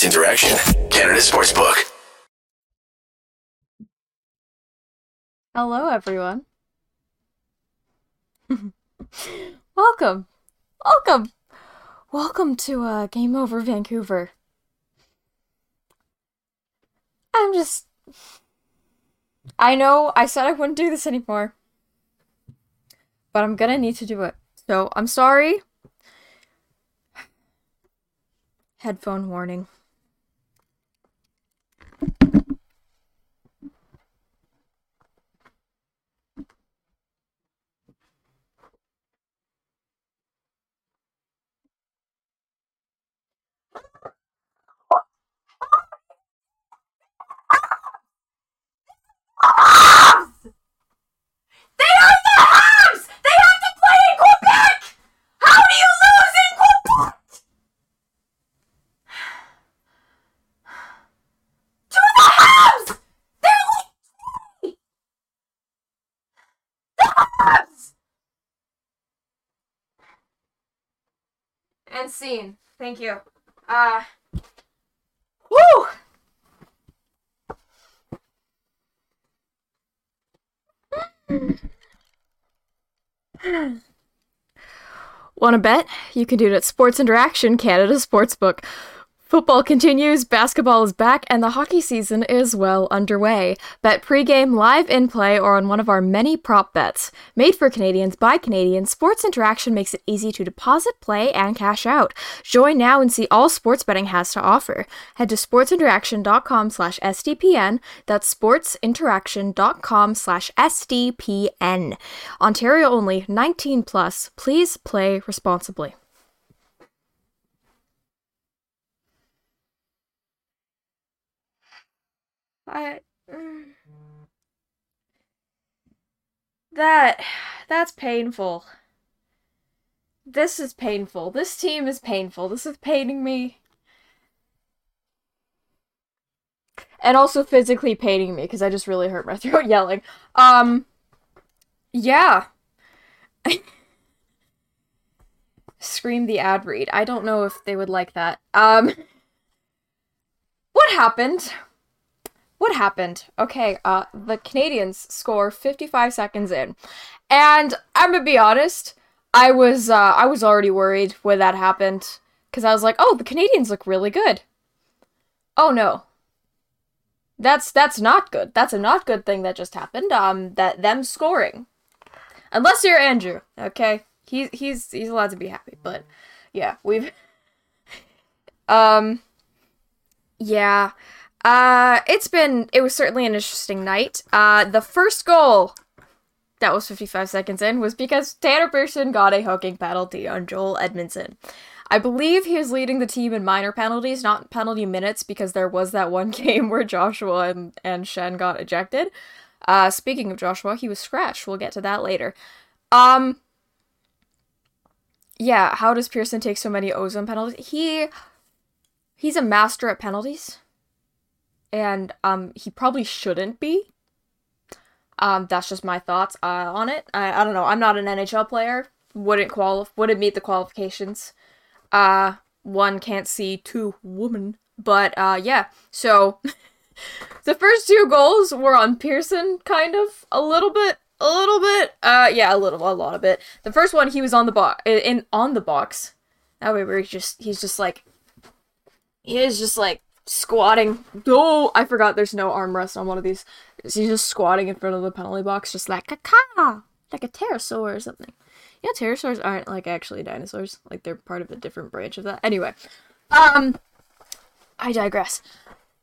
Sports Interaction, Canada Sportsbook. Hello, everyone. Welcome. Welcome. Welcome to uh, Game Over Vancouver. I'm just. I know I said I wouldn't do this anymore, but I'm gonna need to do it. So I'm sorry. Headphone warning. They are the Habs! They have to play in Quebec! How do you lose in Quebec? To the Habs! They're like the Habs! And scene. Thank you. Uh. Woo! Want to bet? You can do it at Sports Interaction, Canada Sportsbook. Football continues, basketball is back, and the hockey season is well underway. Bet pregame, live in play, or on one of our many prop bets. Made for Canadians by Canadians, Sports Interaction makes it easy to deposit, play, and cash out. Join now and see all sports betting has to offer. Head to sportsinteraction.com slash SDPN. That's sportsinteraction.com slash SDPN. Ontario only, 19 plus. Please play responsibly. I that that's painful. This is painful. This team is painful. This is paining me. And also physically paining me because I just really hurt my throat yelling. Um yeah. Scream the ad read. I don't know if they would like that. Um What happened? What happened? Okay, uh, the Canadiens score 55 seconds in, and I'm gonna be honest, I was uh, I was already worried when that happened because I was like, oh, the Canadiens look really good. Oh no, that's that's not good. That's a not good thing that just happened. Um, that them scoring, unless you're Andrew, okay, he's he's he's allowed to be happy, but yeah, we've um, yeah. Uh, it's been, it was certainly an interesting night. Uh, the first goal that was 55 seconds in was because Tanner Pearson got a hooking penalty on Joel Edmundson. I believe he was leading the team in minor penalties, not penalty minutes, because there was that one game where Joshua and, and Schenn got ejected. Uh, speaking of Joshua, he was scratched. We'll get to that later. Um, yeah, how does Pearson take so many ozone penalties? He, he's a master at penalties and um he probably shouldn't be. Um, that's just my thoughts uh, on it. I, I don't know. I'm not an NHL player. Wouldn't qualify. Wouldn't meet the qualifications. Uh, one can't see two woman. But uh, yeah. So the first two goals were on Pearson, kind of a little bit, a little bit. Uh, yeah, a little, a lot of it. The first one, he was on the box, in on the box. That way, where he's just, he's just like, he is just like squatting. Oh, I forgot there's no armrest on one of these. He's just squatting in front of the penalty box, just like a car, like a pterosaur or something. Yeah, pterosaurs aren't like actually dinosaurs. Like they're part of a different branch of that. Anyway, um, I digress.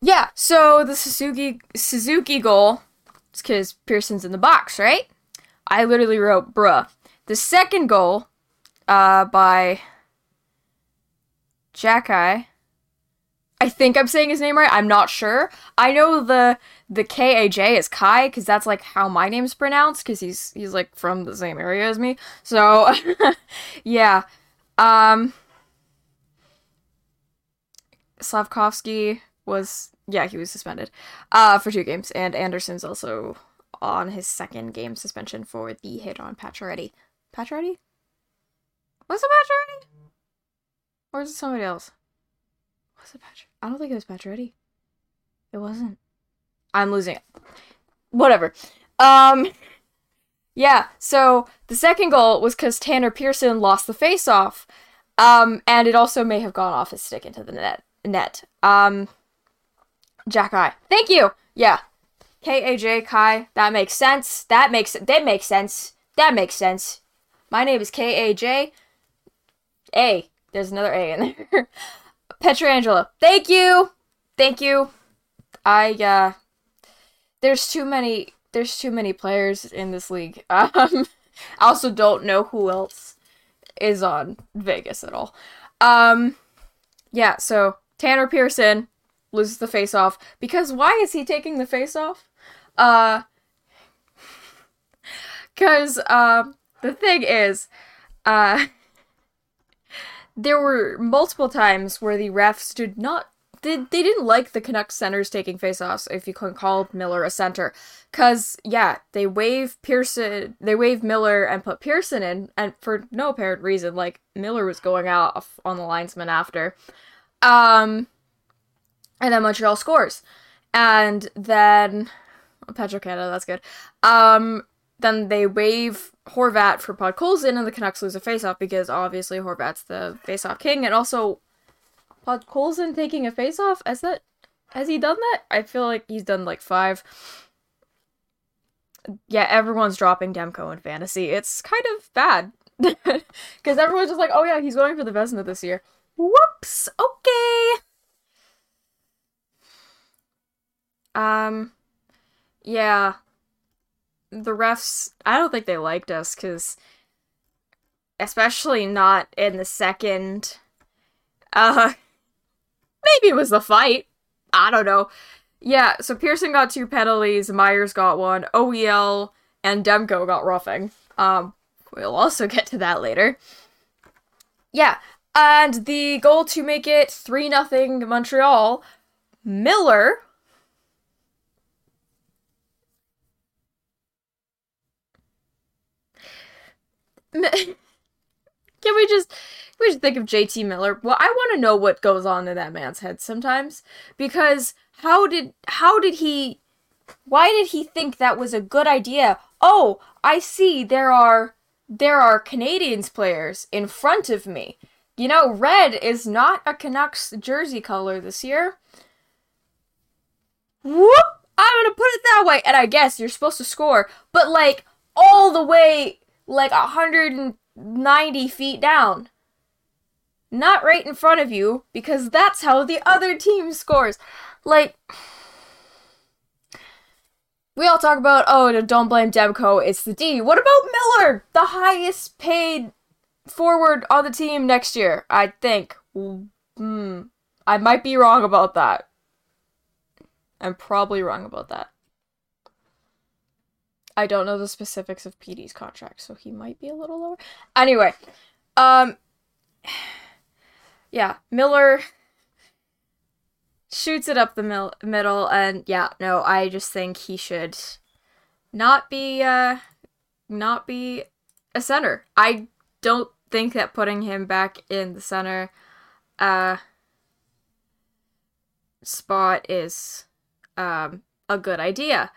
Yeah, so the Suzuki Suzuki goal, it's because Pearson's in the box, right? I literally wrote bruh. The second goal, uh, by Jackai. I think I'm saying his name right. I'm not sure. I know the the K A J is Kai because that's like how my name's pronounced because he's he's like from the same area as me. So yeah, um, Slafkovsky was yeah he was suspended uh for two games and Anderson's also on his second game suspension for the hit on Pacioretty. Pacioretty? Was it Pacioretty? Or is it somebody else? Was it Patch? I don't think it was Pacioretty. It wasn't. I'm losing it. Whatever. Um. Yeah. So the second goal was because Tanner Pearson lost the face-off, um, and it also may have gone off his stick into the net. Net. Um. Jack Eye. Thank you. Yeah. K A J Kai. That makes sense. That makes that makes sense. That makes sense. My name is K A J A. There's another A in there. Pietrangelo. Thank you. Thank you. I uh there's too many there's too many players in this league. Um I also don't know who else is on Vegas at all. Um yeah, so Tanner Pearson loses the face off because why is he taking the face off? Uh cuz um the thing is uh there were multiple times where the refs did not they, they didn't like the Canucks centers taking faceoffs, if you can call Miller a center. Cause yeah, they wave Pearson they wave Miller and put Pearson in, and for no apparent reason, like Miller was going out on the linesman after. Um and then Montreal scores. And then Petro Canada, that's good. Um then they wave Horvat for Podkolzin, and the Canucks lose a faceoff because obviously Horvat's the faceoff king, and also Podkolzin taking a faceoff. Has that has he done that? I feel like he's done like five. Yeah, everyone's dropping Demko in fantasy. It's kind of bad because everyone's just like, "Oh yeah, he's going for the Vezina this year." Whoops. Okay. Um. Yeah the refs i don't think they liked us because especially not in the second uh maybe it was the fight. I don't know. Yeah so pearson got two penalties myers got one oel and demko got roughing. Um we'll also get to that later. Yeah and the goal to make it 3 nothing montreal miller Can we just we just think of JT Miller? Well, I want to know what goes on in that man's head sometimes because how did how did he why did he think that was a good idea? Oh, I see there are there are Canadiens players in front of me. You know, red is not a Canucks jersey color this year. Whoop! I'm gonna put it that way, and I guess you're supposed to score, but like all the way like 190 feet down. Not right in front of you, because that's how the other team scores. Like, we all talk about, oh, don't blame Demko, it's the D. What about Miller? The highest paid forward on the team next year, I think. Hmm. I might be wrong about that. I'm probably wrong about that. I don't know the specifics of PD's contract, so he might be a little lower. Anyway, um, yeah, Miller shoots it up the mil- middle, and yeah, no, I just think he should not be, uh, not be a center. I don't think that putting him back in the center, uh, spot is, um, a good idea.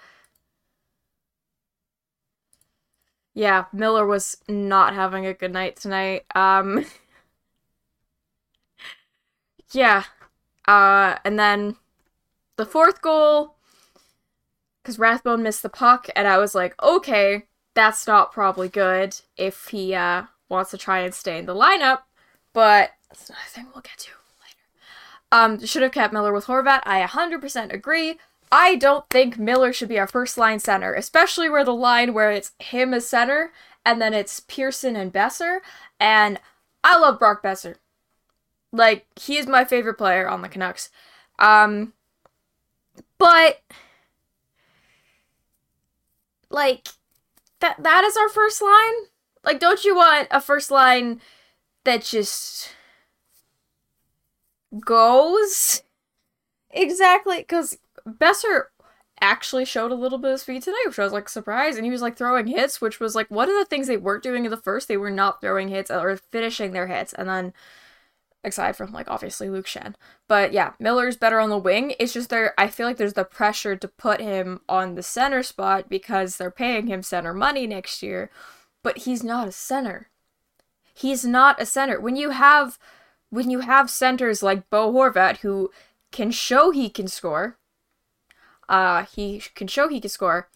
Yeah, Miller was not having a good night tonight. Um Yeah. Uh and then the fourth goal cuz Rathbone missed the puck and I was like, "Okay, that's not probably good if he uh wants to try and stay in the lineup." But that's another thing we'll get to later. Um should have kept Miller with Horvat. I 100% agree. I don't think Miller should be our first line center, especially where the line where it's him as center and then it's Pearson and Boeser. And I love Brock Boeser. Like, he is my favorite player on the Canucks. Um, but, like, that that is our first line? Like, don't you want a first line that just goes? Exactly, because Boeser actually showed a little bit of speed tonight, which I was like surprised. And he was like throwing hits, which was like one of the things they weren't doing in the first. They were not throwing hits or finishing their hits. And then aside from like obviously Luke Schenn. But yeah, Miller's better on the wing. It's just there I feel like there's the pressure to put him on the center spot because they're paying him center money next year. But he's not a center. He's not a center. When you have when you have centers like Bo Horvat who can show he can score, uh he can show he can score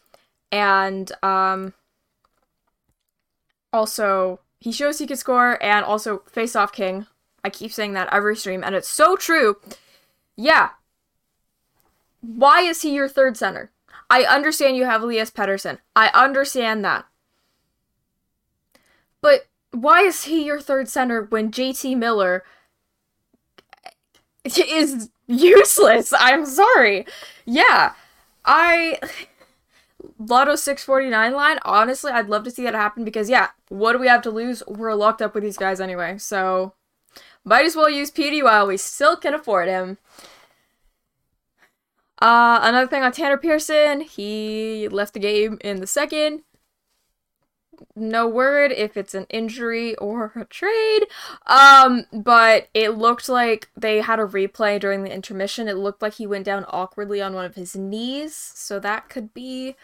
and um also he shows he can score and also face off king I keep saying that every stream, and it's so true. Yeah. Why is he your third center? I understand you have Elias Pettersson. I understand that. But why is he your third center when JT Miller is useless? I'm sorry. Yeah. I Lotto 649 line, honestly, I'd love to see that happen because yeah, what do we have to lose? We're locked up with these guys anyway. So might as well use PD while we still can afford him. Uh, another thing on Tanner Pearson, he left the game in the second. No word if it's an injury or a trade. Um, but it looked like they had a replay during the intermission. It looked like he went down awkwardly on one of his knees, so that could be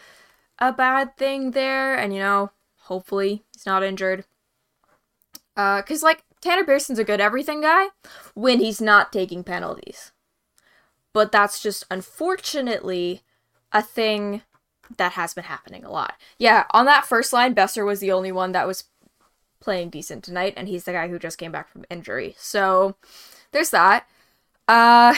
a bad thing there. And you know, hopefully he's not injured. Uh, cause like Tanner Pearson's a good everything guy when he's not taking penalties. But that's just unfortunately a thing that has been happening a lot. Yeah, on that first line, Boeser was the only one that was playing decent tonight, and he's the guy who just came back from injury. So there's that. Uh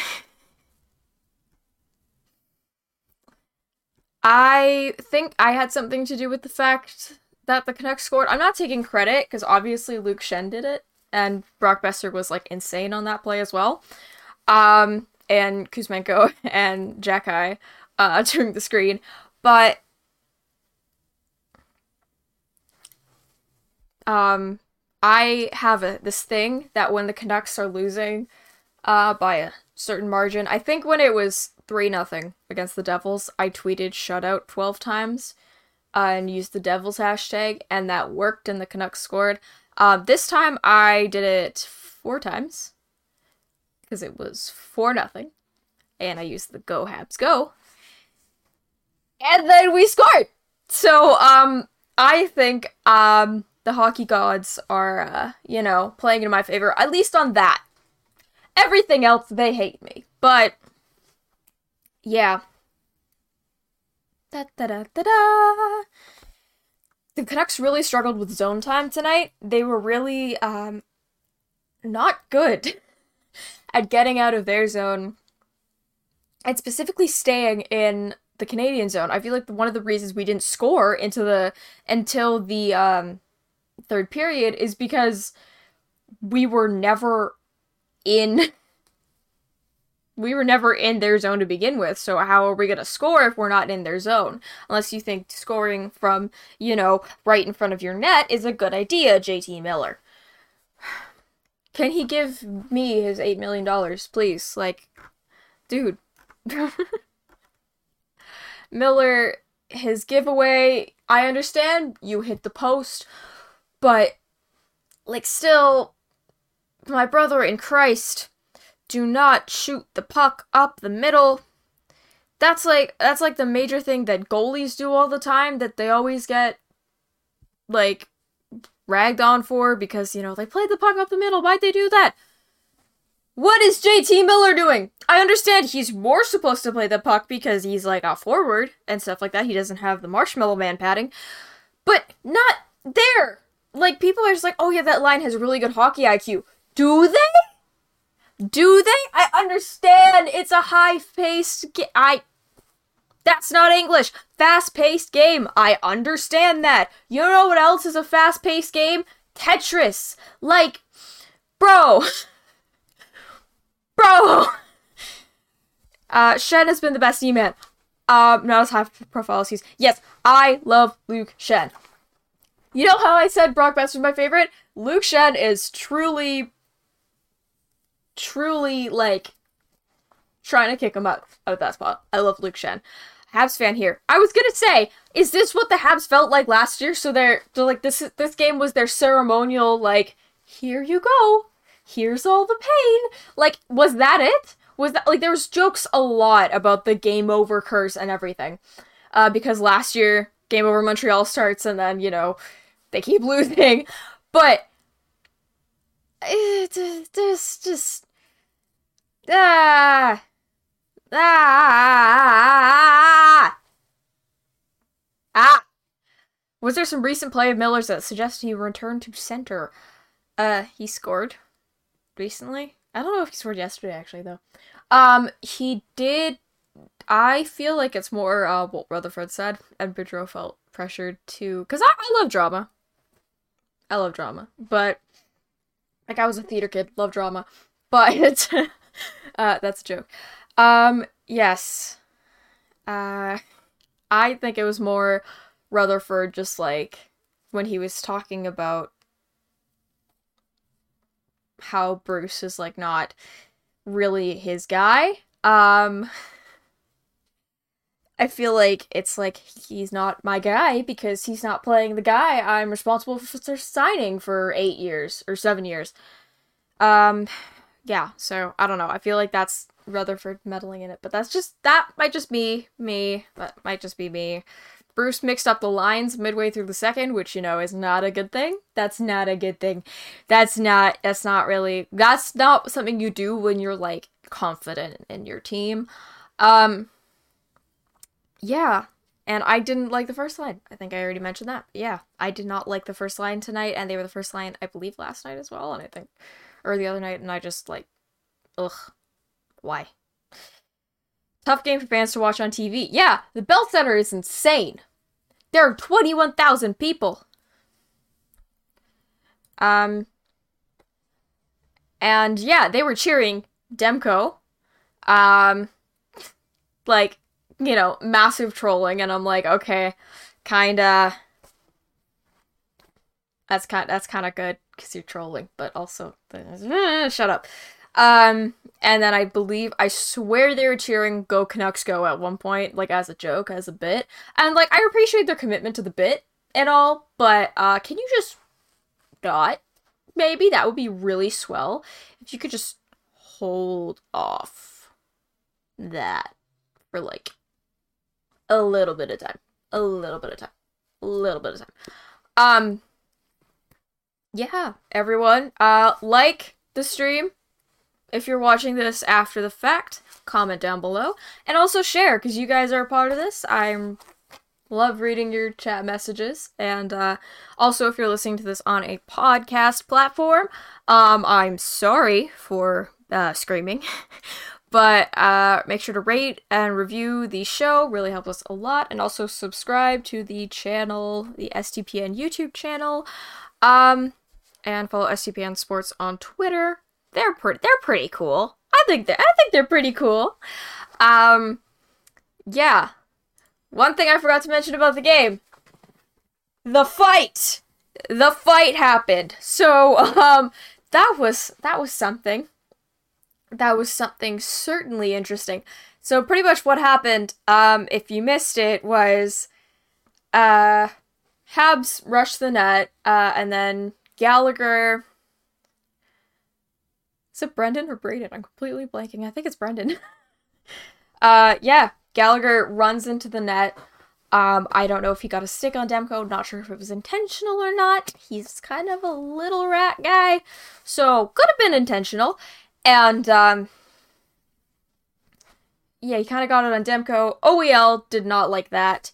I think I had something to do with the fact that the Canucks scored. I'm not taking credit because obviously Luke Schenn did it and Brock Boeser was like insane on that play as well. Um, and Kuzmenko and Jacki uh, during the screen, but um, I have a, this thing that when the Canucks are losing uh, by a certain margin, I think when it was three nothing against the Devils, I tweeted shutout twelve times uh, and used the Devils hashtag, and that worked, and the Canucks scored. Um, this time I did it four times because it was four nothing, and I used the Go Habs Go, and then we scored. So um, I think um the hockey gods are uh, you know playing in my favor at least on that. Everything else they hate me, but yeah. Da da da da da the Canucks really struggled with zone time tonight. They were really um not good at getting out of their zone and specifically staying in the Canadian zone. I feel like one of the reasons we didn't score into the until the um third period is because we were never in we were never in their zone to begin with, so how are we going to score if we're not in their zone? Unless you think scoring from, you know, right in front of your net is a good idea, JT Miller. Can he give me his $8 million, please? Like, dude. Miller, his giveaway, I understand you hit the post, but, like, still, my brother in Christ do not shoot the puck up the middle. That's like that's like the major thing that goalies do all the time that they always get like ragged on for because you know they played the puck up the middle. Why'd they do that? What is JT Miller doing? I understand he's more supposed to play the puck because he's like a forward and stuff like that. He doesn't have the marshmallow man padding, but not there. Like people are just like, oh yeah, that line has really good hockey IQ. Do they? Do they? I understand it's a high-paced I That's not English. Fast-paced game. I understand that. You know what else is a fast-paced game? Tetris. Like bro. bro. Uh Schenn has been the best E-man. Um, not as high profile as he's. Yes, I love Luke Schenn. You know how I said Brock Boeser was my favorite? Luke Schenn is truly truly like trying to kick him out of that spot. I love Luke Schenn. Habs fan here. I was gonna say, is this what the Habs felt like last year? So they're, they're like this this game was their ceremonial like, here you go. Here's all the pain. Like, was that it? Was that like there was jokes a lot about the game over curse and everything. Uh, because last year Game Over Montreal starts and then, you know, they keep losing. But it just just ah ah ah was there some recent play of Miller's that suggests he returned to center? Uh, he scored recently. I don't know if he scored yesterday, actually, though. Um, he did. I feel like it's more uh, what Rutherford said, and Boudreau felt pressured to. Because I, I love drama. I love drama. But, like, I was a theater kid, love drama. But, uh, that's a joke. Um, yes. Uh, I think it was more Rutherford just like when he was talking about how Bruce is like not really his guy. Um I feel like it's like he's not my guy because he's not playing the guy I'm responsible for signing for 8 years or 7 years. Um yeah, so I don't know. I feel like that's Rutherford meddling in it, but that's just that might just be me. That might just be me. Bruce mixed up the lines midway through the second, which you know is not a good thing. That's not a good thing. That's not that's not really that's not something you do when you're like confident in your team. Um yeah, and I didn't like the first line. I think I already mentioned that. Yeah, I did not like the first line tonight, and they were the first line I believe last night as well, and I think or the other night, and I just like, ugh, why? Tough game for fans to watch on TV. Yeah, the Bell Center is insane. There are 21,000 people. Um, and yeah, they were cheering Demko. Um, like, you know, massive trolling, and I'm like, okay, kinda. That's kind. That's kind of good because you're trolling, but also, shut up. Um, and then I believe, I swear they were cheering Go Canucks Go at one point, like as a joke, as a bit. And like, I appreciate their commitment to the bit and all, but uh, can you just not? Maybe that would be really swell if you could just hold off that for like a little bit of time. A little bit of time. A little bit of time. Um, yeah, everyone, uh, like the stream if you're watching this after the fact, comment down below. And also share because you guys are a part of this. I'm love reading your chat messages. And uh, also if you're listening to this on a podcast platform, um, I'm sorry for uh, screaming. but uh, make sure to rate and review the show. Really helps us a lot. And also subscribe to the channel the SDPN youtube channel. Um, and follow SDPN sports on twitter they're pretty they're pretty cool. I think they I think they're pretty cool. Um yeah. One thing I forgot to mention about the game. The fight. The fight happened. So um that was that was something. That was something certainly interesting. So pretty much what happened um if you missed it was uh Habs rushed the net uh and then Gallagher is it Brendan or Braden? I'm completely blanking. I think it's Brendan. uh, yeah, Gallagher runs into the net. Um, I don't know if he got a stick on Demko. Not sure if it was intentional or not. He's kind of a little rat guy, so could have been intentional. And um, yeah, he kind of got it on Demko. OEL did not like that,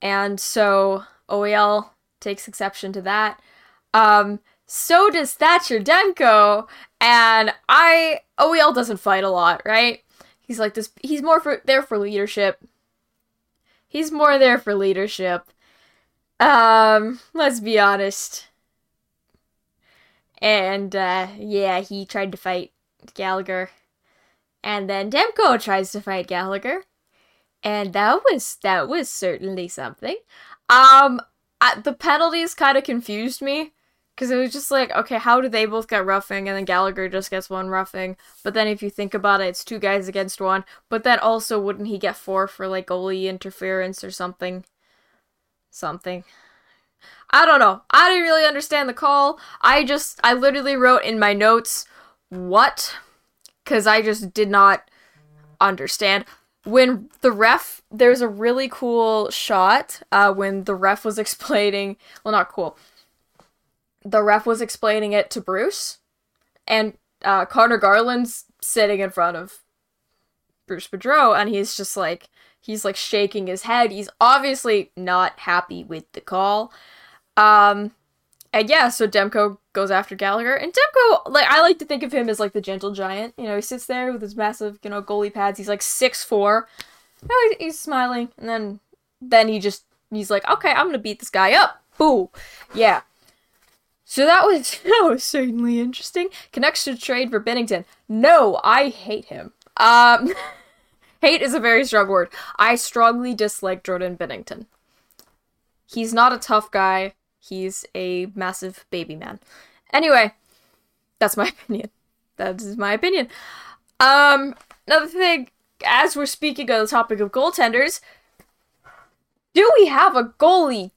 and so OEL takes exception to that. Um, so does Thatcher Demko, and I OEL doesn't fight a lot, right? He's like this he's more for there for leadership. He's more there for leadership. Um, let's be honest. And uh yeah, he tried to fight Gallagher. And then Demko tries to fight Gallagher. And that was that was certainly something. Um I, the penalties kind of confused me because it was just like, okay, how do they both get roughing and then Gallagher just gets one roughing? But then if you think about it, it's two guys against one. But then also, wouldn't he get four for like goalie interference or something? Something. I don't know. I didn't really understand the call. I just, I literally wrote in my notes, what? Because I just did not understand. When the ref, there's a really cool shot uh, when the ref was explaining, well, not cool. The ref was explaining it to Bruce, and uh, Conor Garland's sitting in front of Bruce Boudreau, and he's just like, he's like shaking his head. He's obviously not happy with the call. Um, and yeah, so Demko goes after Gallagher, and Demko, like I like to think of him as like the gentle giant. You know, he sits there with his massive, you know, goalie pads. He's like six four. he's, he's smiling, and then then he just he's like, okay, I'm gonna beat this guy up. Boo, yeah. So that was that was certainly interesting. Canucks to trade for Binnington. No, I hate him. Um, hate is a very strong word. I strongly dislike Jordan Binnington. He's not a tough guy. He's a massive baby man. Anyway, that's my opinion. That is my opinion. Um, another thing, as we're speaking on the topic of goaltenders, do we have a goalie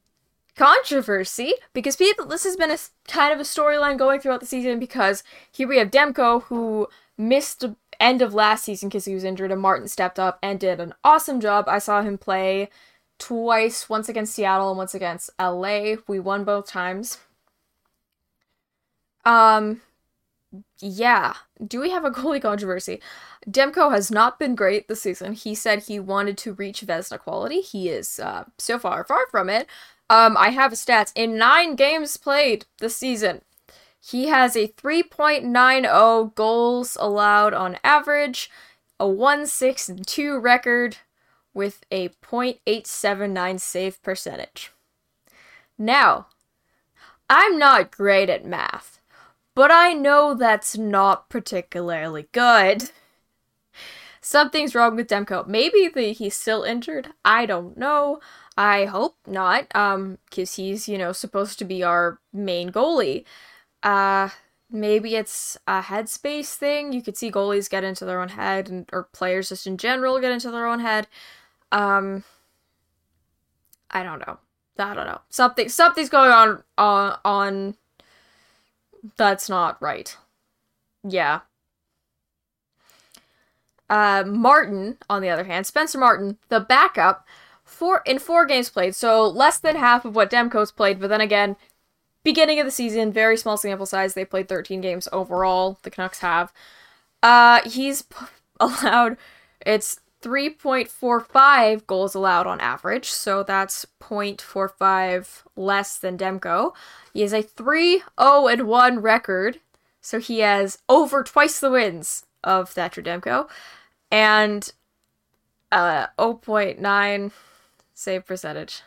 controversy? Because people, this has been a kind of a storyline going throughout the season. Because here we have Demko who missed the end of last season because he was injured, and Martin stepped up and did an awesome job. I saw him play twice, once against Seattle and once against LA. We won both times. Um yeah, do we have a goalie controversy? Demko has not been great this season. He said he wanted to reach Vezina quality. He is uh, so far far from it. Um, I have stats in nine games played this season. He has a 3.90 goals allowed on average, a 1 6 2 record, with a 0.879 save percentage. Now, I'm not great at math, but I know that's not particularly good. Something's wrong with Demko. Maybe the, he's still injured. I don't know. I hope not, um, because he's, you know, supposed to be our main goalie. Uh, maybe it's a headspace thing. You could see goalies get into their own head, and, or players just in general get into their own head. Um, I don't know. I don't know. Something something's going on on on that's not right. Yeah. Uh, Martin, on the other hand, Spencer Martin, the backup, four in four games played, so less than half of what Demko's played. But then again, beginning of the season, very small sample size. They played 13 games overall. The Canucks have. Uh, he's p- allowed. It's 3.45 goals allowed on average, so that's 0.45 less than Demko. He has a 3 0 and 1 record, so he has over twice the wins of Thatcher Demko, and uh, 0.9 save percentage.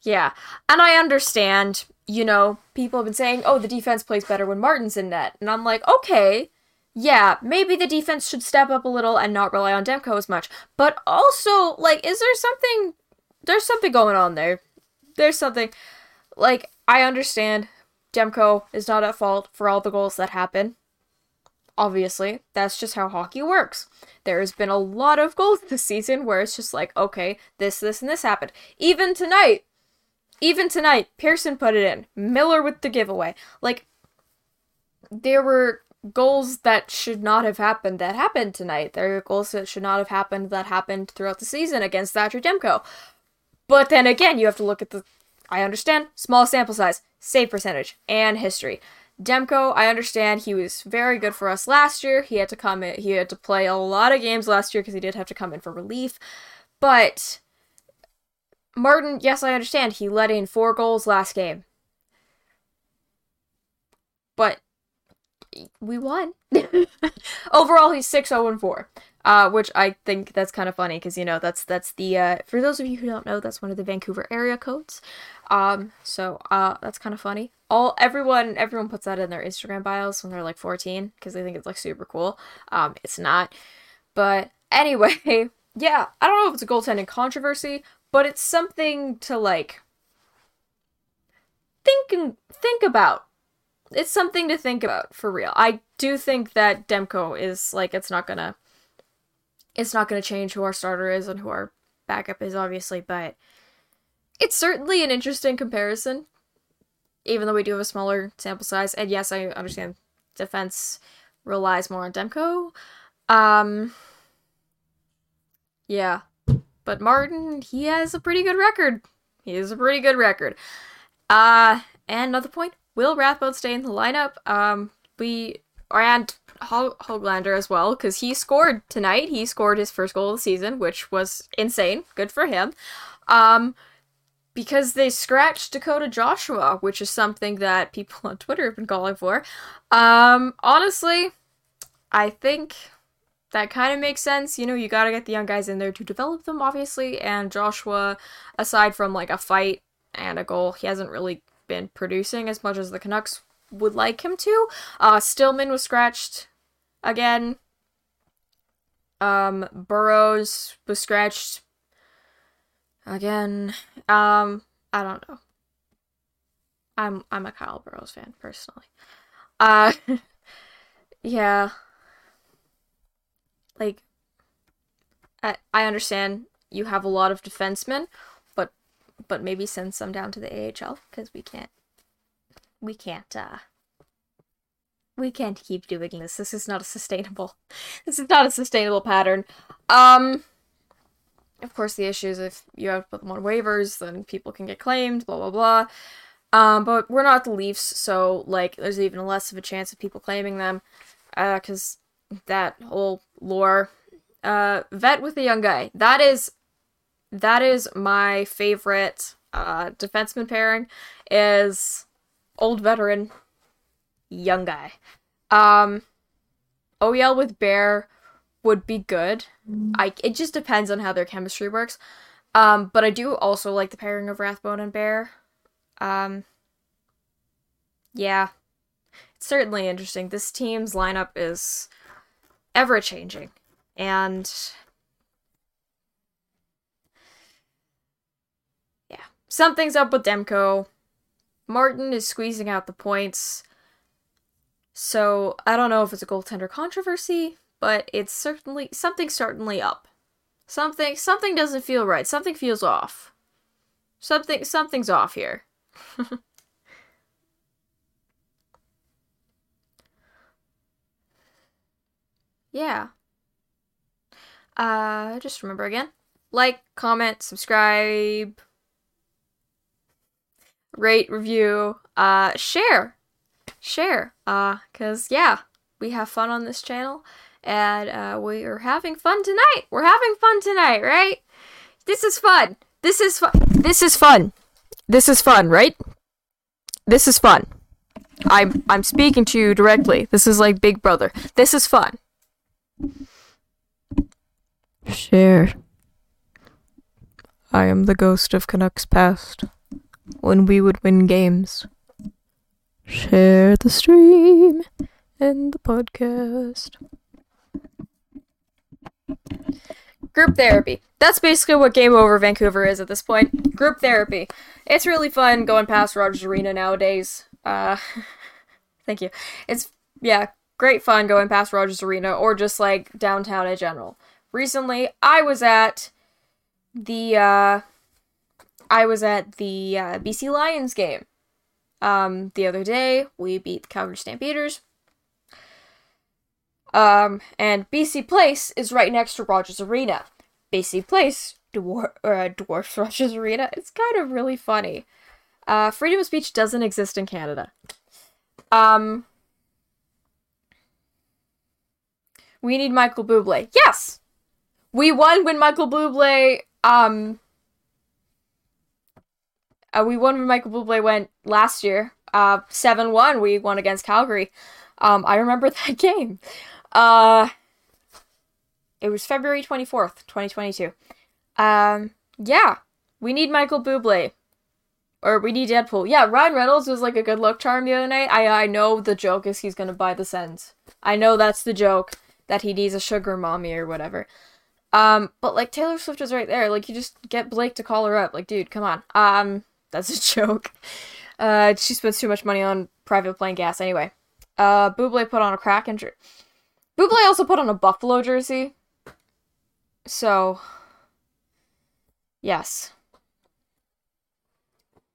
Yeah, and I understand, you know, people have been saying, oh, the defense plays better when Martin's in net. And I'm like, okay, yeah, maybe the defense should step up a little and not rely on Demko as much. But also, like, is there something. There's something going on there. There's something. Like, I understand Demko is not at fault for all the goals that happen. Obviously, that's just how hockey works. There has been a lot of goals this season where it's just like, okay, this, this, and this happened. Even tonight, even tonight, Pearson put it in. Miller with the giveaway. Like, there were goals that should not have happened that happened tonight. There are goals that should not have happened that happened throughout the season against Thatcher Demko. But then again, you have to look at the. I understand small sample size, save percentage, and history. Demko, I understand he was very good for us last year. He had to come in, he had to play a lot of games last year because he did have to come in for relief. But Martin, yes, I understand he let in four goals last game. But we won. Overall, he's 6 0 4. Uh, which I think that's kind of funny because you know that's that's the uh, for those of you who don't know that's one of the Vancouver area codes, um so uh that's kind of funny. All everyone everyone puts that in their Instagram bios when they're like 14 because they think it's like super cool. Um, it's not, but anyway, yeah, I don't know if it's a goaltending controversy, but it's something to like think and think about it's something to think about for real. I do think that Demko is like it's not gonna it's not gonna change who our starter is and who our backup is, obviously, but it's certainly an interesting comparison. Even though we do have a smaller sample size, and yes, I understand defense relies more on Demko. Um, yeah, but Martin, he has a pretty good record. He has a pretty good record. Uh, and another point: Will Rathbone stay in the lineup? Um, we and Hoglander as well because he scored tonight. He scored his first goal of the season, which was insane. Good for him. Um, because they scratched Dakota Joshua, which is something that people on Twitter have been calling for. Um, honestly, I think that kind of makes sense. You know, you gotta get the young guys in there to develop them, obviously. And Joshua, aside from like a fight and a goal, he hasn't really been producing as much as the Canucks would like him to. Uh, Stillman was scratched again. Um, Burroughs was scratched again. Um, I don't know. I'm I'm a Kyle Burroughs fan personally. Uh, yeah. Like, I I understand you have a lot of defensemen, but but maybe send some down to the AHL because we can't we can't uh we can't keep doing this. This is not a sustainable this is not a sustainable pattern. Um of course the issue is if you have to put them on waivers, then people can get claimed, blah blah blah. Um, but we're not the Leafs, so like there's even less of a chance of people claiming them. Uh, cause that whole lore. Uh vet with the young guy. That is that is my favorite uh defenseman pairing is old veteran, young guy. Um, OEL with Bear would be good. I it just depends on how their chemistry works. Um, but I do also like the pairing of Rathbone and Bear. Um, yeah, it's certainly interesting. This team's lineup is ever changing, and yeah, something's up with Demko. Martin is squeezing out the points. So I don't know if it's a goaltender controversy, but it's certainly something certainly up. Something something doesn't feel right. Something feels off. Something something's off here. yeah. Uh just remember again. Like, comment, subscribe, rate, review, uh, share, share, uh, cause yeah, we have fun on this channel, and uh, we are having fun tonight. We're having fun tonight, right? This is fun. This is fun. This is fun. This is fun, right? This is fun. I'm I'm speaking to you directly. This is like Big Brother. This is fun. Share. I am the ghost of Canucks past when we would win games. Share the stream and the podcast. Group therapy. That's basically what Game Over Vancouver is at this point. Group therapy. It's really fun going past Rogers Arena nowadays. Uh, thank you. It's, yeah, great fun going past Rogers Arena or just like downtown in general. Recently, I was at the, uh, I was at the uh, BC Lions game um, the other day. We beat the Calgary Stampeders. Um, and BC Place is right next to Rogers Arena. BC Place dwar- uh, dwarfs Rogers Arena. It's kind of really funny. Uh, freedom of speech doesn't exist in Canada. Um, we need Michael Bublé. Yes, we won when Michael Bublé um uh, we won when Michael Bublé went last year. Uh, 7-1 we won against Calgary. Um, I remember that game. Uh, it was February 24th, 2022. Um, yeah, we need Michael Bublé. Or we need Deadpool. Yeah, Ryan Reynolds was like a good luck charm the other night. I I know the joke is he's gonna buy the Sens. I know that's the joke that he needs a sugar mommy or whatever. Um, but like Taylor Swift is right there. Like you just get Blake to call her up. Like, dude, come on. Um, that's a joke. Uh, she spends too much money on private plane gas anyway. Uh, Buble put on a Kraken jersey. Buble also put on a Buffalo jersey. So, yes.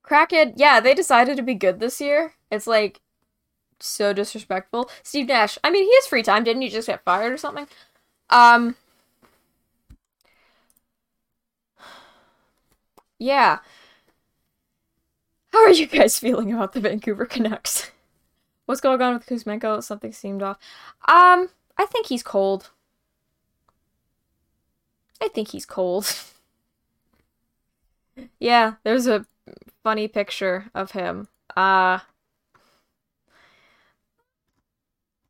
Kraken, yeah, they decided to be good this year. It's like so disrespectful. Steve Nash. I mean, he has free time. Didn't he just get fired or something? Um. Yeah. How are you guys feeling about the Vancouver Canucks? What's going on with Kuzmenko? Something seemed off. Um, I think he's cold. I think he's cold. yeah, there's a funny picture of him. Uh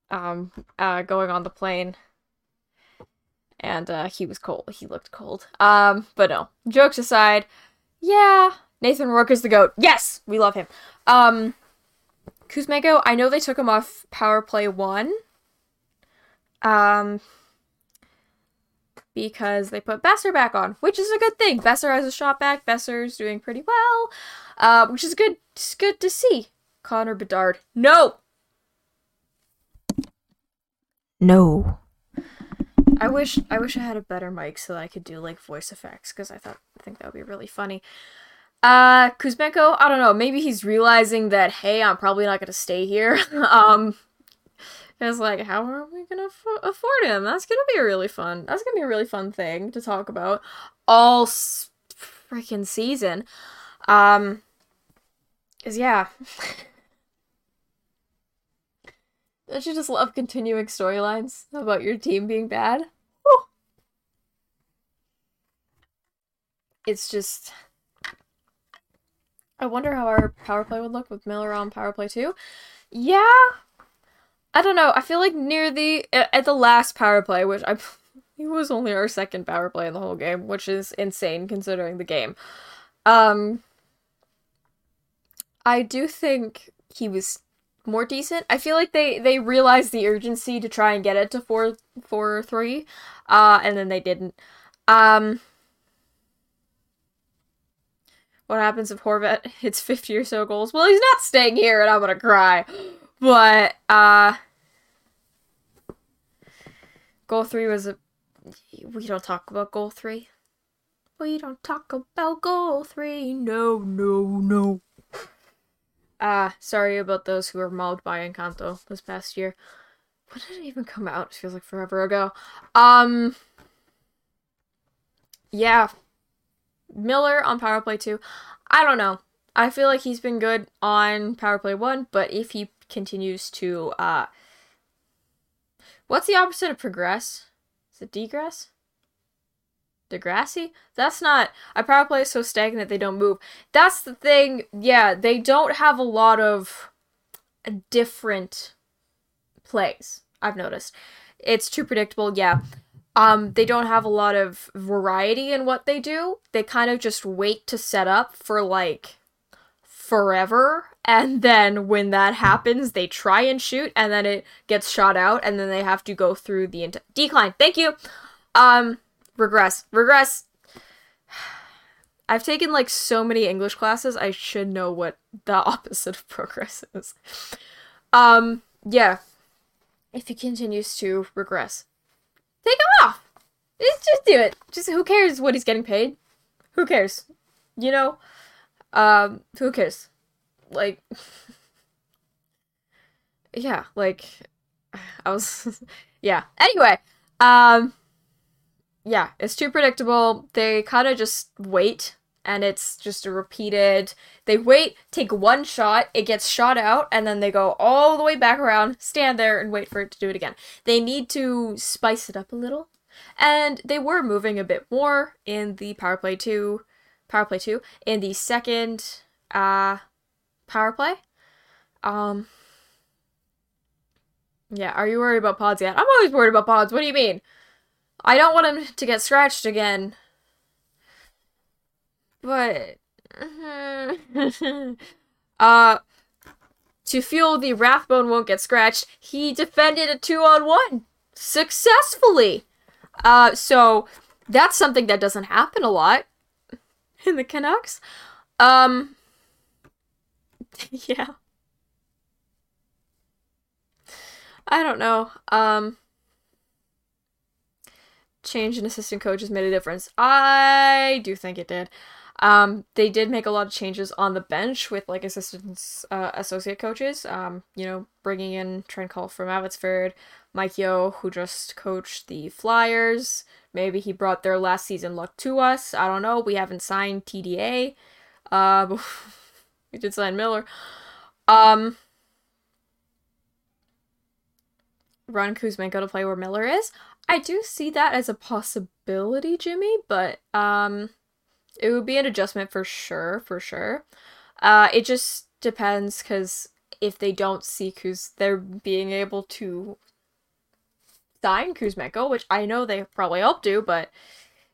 um uh going on the plane. And uh he was cold. He looked cold. Um but no. Jokes aside, yeah, Nathan Rourke is the goat. Yes, we love him. Um Kuzmenko, I know they took him off power play 1. Um because they put Boeser back on, which is a good thing. Boeser has a shot back. Boeser's doing pretty well, uh, which is good. It's good to see. Connor Bedard, no, no. I wish I wish I had a better mic so that I could do like voice effects because I thought I think that would be really funny. Uh, Kuzmenko, I don't know. Maybe he's realizing that hey, I'm probably not gonna stay here. um, it's like, how are we gonna f- afford him? That's gonna be a really fun. That's gonna be a really fun thing to talk about all s- freaking season. Um, is yeah. Don't you just love continuing storylines about your team being bad? Whew. It's just. I wonder how our power play would look with Miller on power play two. Yeah, I don't know. I feel like near the at the last power play, which I he was only our second power play in the whole game, which is insane considering the game. Um I do think he was more decent. I feel like they they realized the urgency to try and get it to 4 4 or 3 uh and then they didn't. Um what happens if Horvat hits 50 or so goals? Well, he's not staying here and I'm to cry. But uh goal 3 was a we don't talk about goal 3. We don't talk about goal 3. No, no, no. Ah, uh, sorry about those who were mauled by Encanto this past year. When did it even come out? It feels like forever ago. Um Yeah. Miller on power play 2. I don't know. I feel like he's been good on power play 1, but if he continues to uh what's the opposite of progress? Is it degress? Degrassi? That's not a power play is so stagnant they don't move. That's the thing. Yeah, they don't have a lot of different plays. I've noticed. It's too predictable, yeah. Um, they don't have a lot of variety in what they do. They kind of just wait to set up for like forever and then when that happens they try and shoot and then it gets shot out and then they have to go through the ent- decline. Thank you. Um regress regress. I've taken like so many english classes i should know what the opposite of progress is. Um yeah. If he continues to regress take him off just, just do it just who cares what he's getting paid who cares you know um, who cares? Like, yeah, like, I was, yeah. Anyway, um, yeah, it's too predictable. They kind of just wait, and it's just a repeated. They wait, take one shot, it gets shot out, and then they go all the way back around, stand there, and wait for it to do it again. They need to spice it up a little, and they were moving a bit more in the power play two power play two in the second uh power play. Um Yeah, are you worried about pods yet? I'm always worried about pods. What do you mean? I don't want him to get scratched again. But uh to fuel the Rathbone won't get scratched, he defended a two on one successfully. Uh so that's something that doesn't happen a lot. in the Canucks. Um yeah. I don't know. Um change in assistant coaches made a difference. I do think it did. Um, they did make a lot of changes on the bench with like assistants, uh, associate coaches. Um, you know, bringing in Trent Cull from Abbotsford, Mike Yeo, who just coached the Flyers. Maybe he brought their last season luck to us. I don't know. We haven't signed TDA. Uh, we did sign Miller. Um, run Kuzmenko to play where Miller is. I do see that as a possibility, Jimmy, but um, it would be an adjustment for sure, for sure. Uh, it just depends because if they don't see Kuz, they're being able to sign Kuzmenko, which I know they probably hope to, but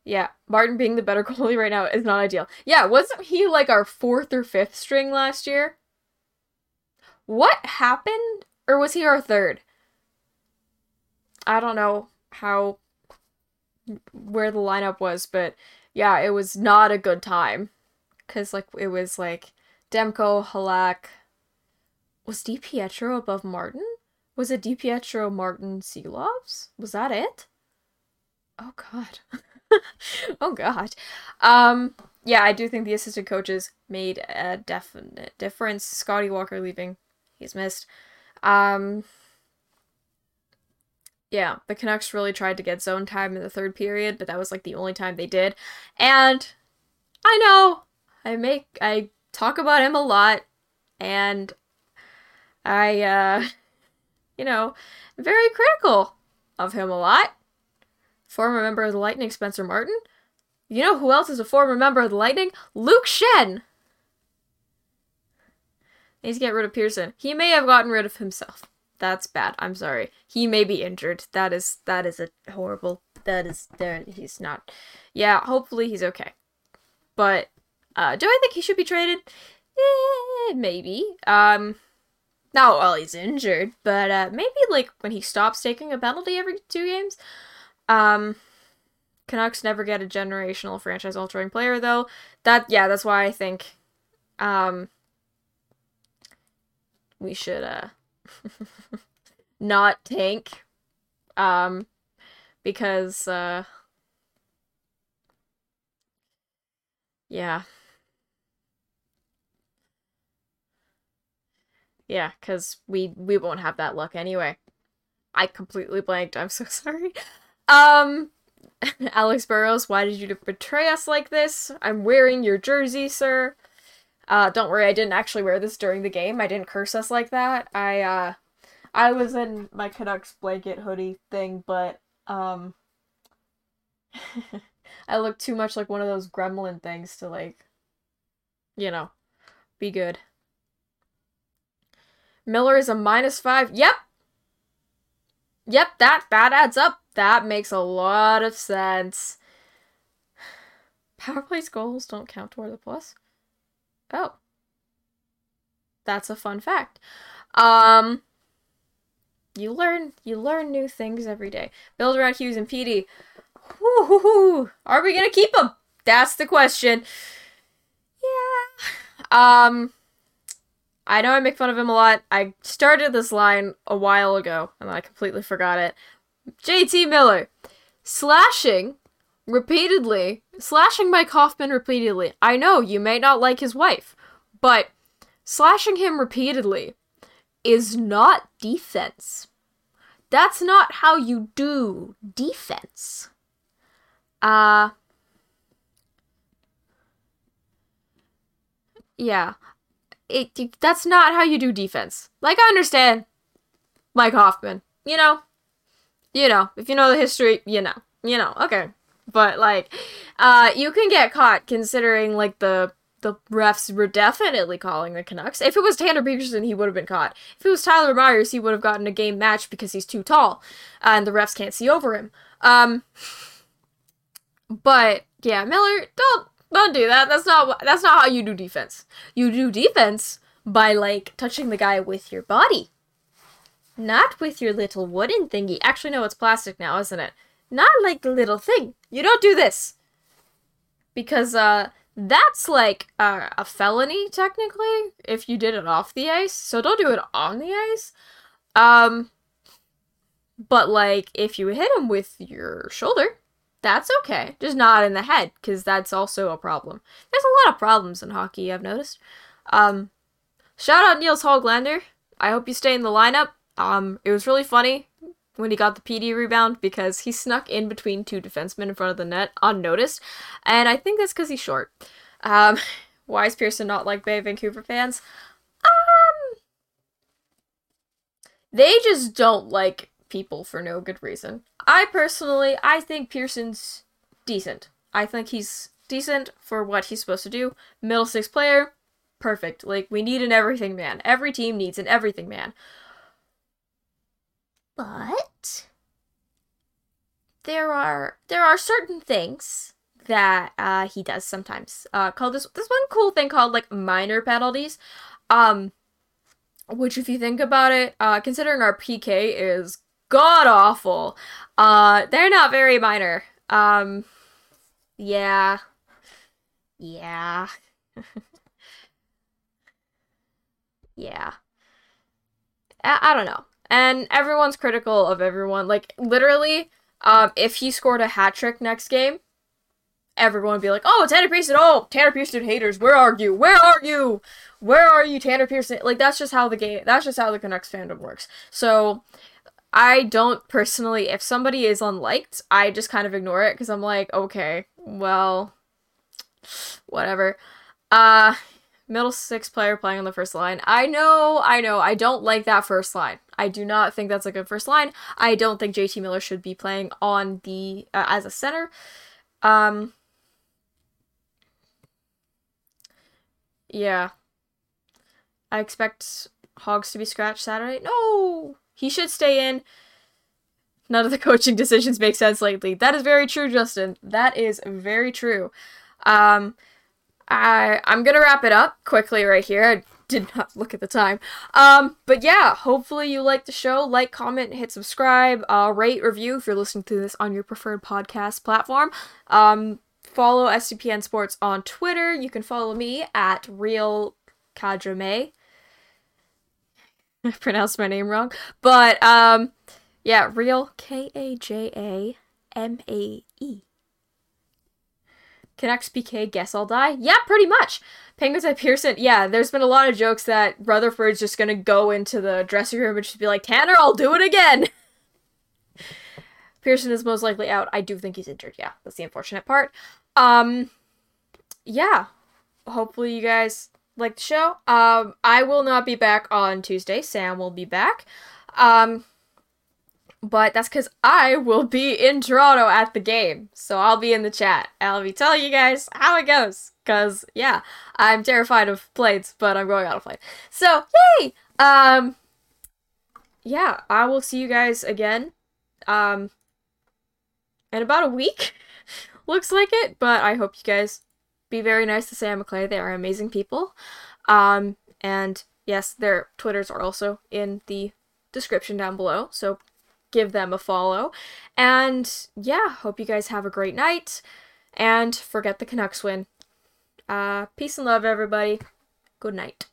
yeah, Martin being the better goalie right now is not ideal. Yeah, wasn't he like our fourth or fifth string last year? What happened? Or was he our third? I don't know how where the lineup was, but yeah, it was not a good time. Cause like it was like Demko, Halak. Was DiPietro above Martin? Was it DiPietro Martin, Silovs? Was that it? Oh god. oh god. Um yeah, I do think the assistant coaches made a definite difference. Scotty Walker leaving, he's missed. Um yeah, the Canucks really tried to get zone time in the third period, but that was like the only time they did. And I know I make I talk about him a lot and I uh you know, very critical of him a lot. Former member of the Lightning Spencer Martin. You know who else is a former member of the Lightning? Luke Schenn. Needs to get rid of Pearson. He may have gotten rid of himself that's bad. I'm sorry. He may be injured. That is that is a horrible. That is there. He's not. Yeah. Hopefully he's okay. But uh, do I think he should be traded? Eh, maybe. Um, not while he's injured, but uh, maybe like when he stops taking a penalty every two games. Um, Canucks never get a generational franchise altering player though. That yeah, that's why I think um we should uh not tank um because uh yeah. Yeah because we we won't have that luck anyway. I completely blanked i'm so sorry. Um alex burrows why did you betray us like this? I'm wearing your jersey sir uh, don't worry, I didn't actually wear this during the game. I didn't curse us like that. I uh, I was in my Canucks blanket hoodie thing, but um, I look too much like one of those gremlin things to like, you know, be good. Miller is a minus five. Yep. Yep, that that adds up. That makes a lot of sense. Power plays goals don't count toward the plus. Oh. That's a fun fact. Um you learn you learn new things every day. Build around Hughes and Petey. Are we gonna keep them? That's the question. Yeah. Um I know I make fun of him a lot. I started this line a while ago and I completely forgot it. JT Miller slashing repeatedly, slashing Mike Hoffman repeatedly. I know you may not like his wife, but slashing him repeatedly is not defense. That's not how you do defense. Uh Yeah. It, it that's not how you do defense. Like I understand Mike Hoffman, you know? You know, if you know the history, you know. You know. Okay but like uh you can get caught considering like the the refs were definitely calling the Canucks. If it was Tanner Pearson, he would have been caught. If it was Tyler Myers, he would have gotten a game match because he's too tall and the refs can't see over him. Um but yeah, Miller, don't don't do that. That's not that's not how you do defense. You do defense by like touching the guy with your body. Not with your little wooden thingy. Actually no, it's plastic now, isn't it? Not like a little thing. You don't do this. Because uh that's like uh, a felony technically if you did it off the ice. So don't do it on the ice. Um but like if you hit him with your shoulder, That's okay. Just not in the head, because that's also a problem. There's a lot of problems in hockey, I've noticed. Um, shout out Nils Hoglander. I hope you stay in the lineup. Um, it was really funny when he got the PD rebound because he snuck in between two defensemen in front of the net unnoticed, and I think that's because he's short. Um, why is Pearson not like Bay Vancouver fans? Um, they just don't like people for no good reason. I personally, I think Pearson's decent. I think he's decent for what he's supposed to do. Middle six player, perfect. Like we need an everything man. Every team needs an everything man. But there are there are certain things that uh, he does sometimes. Uh, called this this one cool thing called like minor penalties. Um, which if you think about it, uh, considering our PK is god awful, uh, they're not very minor. Um, yeah, yeah, yeah. I-, I don't know. And everyone's critical of everyone. Like literally, um, if he scored a hat trick next game, everyone would be like, "Oh, Tanner Pearson! Oh, Tanner Pearson haters! Where are you? Where are you? Where are you, Tanner Pearson?" Like that's just how the game. That's just how the Canucks fandom works. So, I don't personally. If somebody is unliked, I just kind of ignore it because I'm like, okay, well, whatever. Uh, middle six player playing on the first line. I know, I know, I don't like that first line. I do not think that's a good first line. I don't think JT Miller should be playing on the uh, as a center. Um, Yeah. I expect Hogs to be scratched Saturday. No! He should stay in. None of the coaching decisions make sense lately. That is very true, Justin. That is very true. Um, I I'm gonna wrap it up quickly right here. I did not look at the time. Um, but yeah, hopefully you like the show. Like, comment, hit subscribe, uh, rate, review if you're listening to this on your preferred podcast platform. Um, follow SDPN Sports on Twitter. You can follow me at Real Kadrame. I pronounced my name wrong. But um yeah, Real K A J A M A E. Canucks PK, guess I'll die? Yeah, pretty much. Penguins at Pearson, yeah, there's been a lot of jokes that Rutherford's just gonna go into the dressing room and just be like, Tanner, I'll do it again. Pearson is most likely out. I do think he's injured, yeah. That's the unfortunate part. Um, yeah. Hopefully you guys like the show. Um, I will not be back on Tuesday. Sam will be back. Um, but that's because I will be in Toronto at the game. So I'll be in the chat. I'll be telling you guys how it goes. Because, yeah, I'm terrified of planes, but I'm going on a plane. So, yay! Um, yeah, I will see you guys again. Um, in about a week. looks like it, but I hope you guys be very nice to Sam McClay. They are amazing people. Um, and yes, their Twitters are also in the description down below, so give them a follow. And yeah, hope you guys have a great night. And forget the Canucks win. Uh, peace and love, everybody. Good night.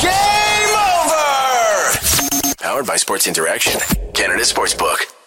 Game over! Powered by Sports Interaction, Canada Sportsbook.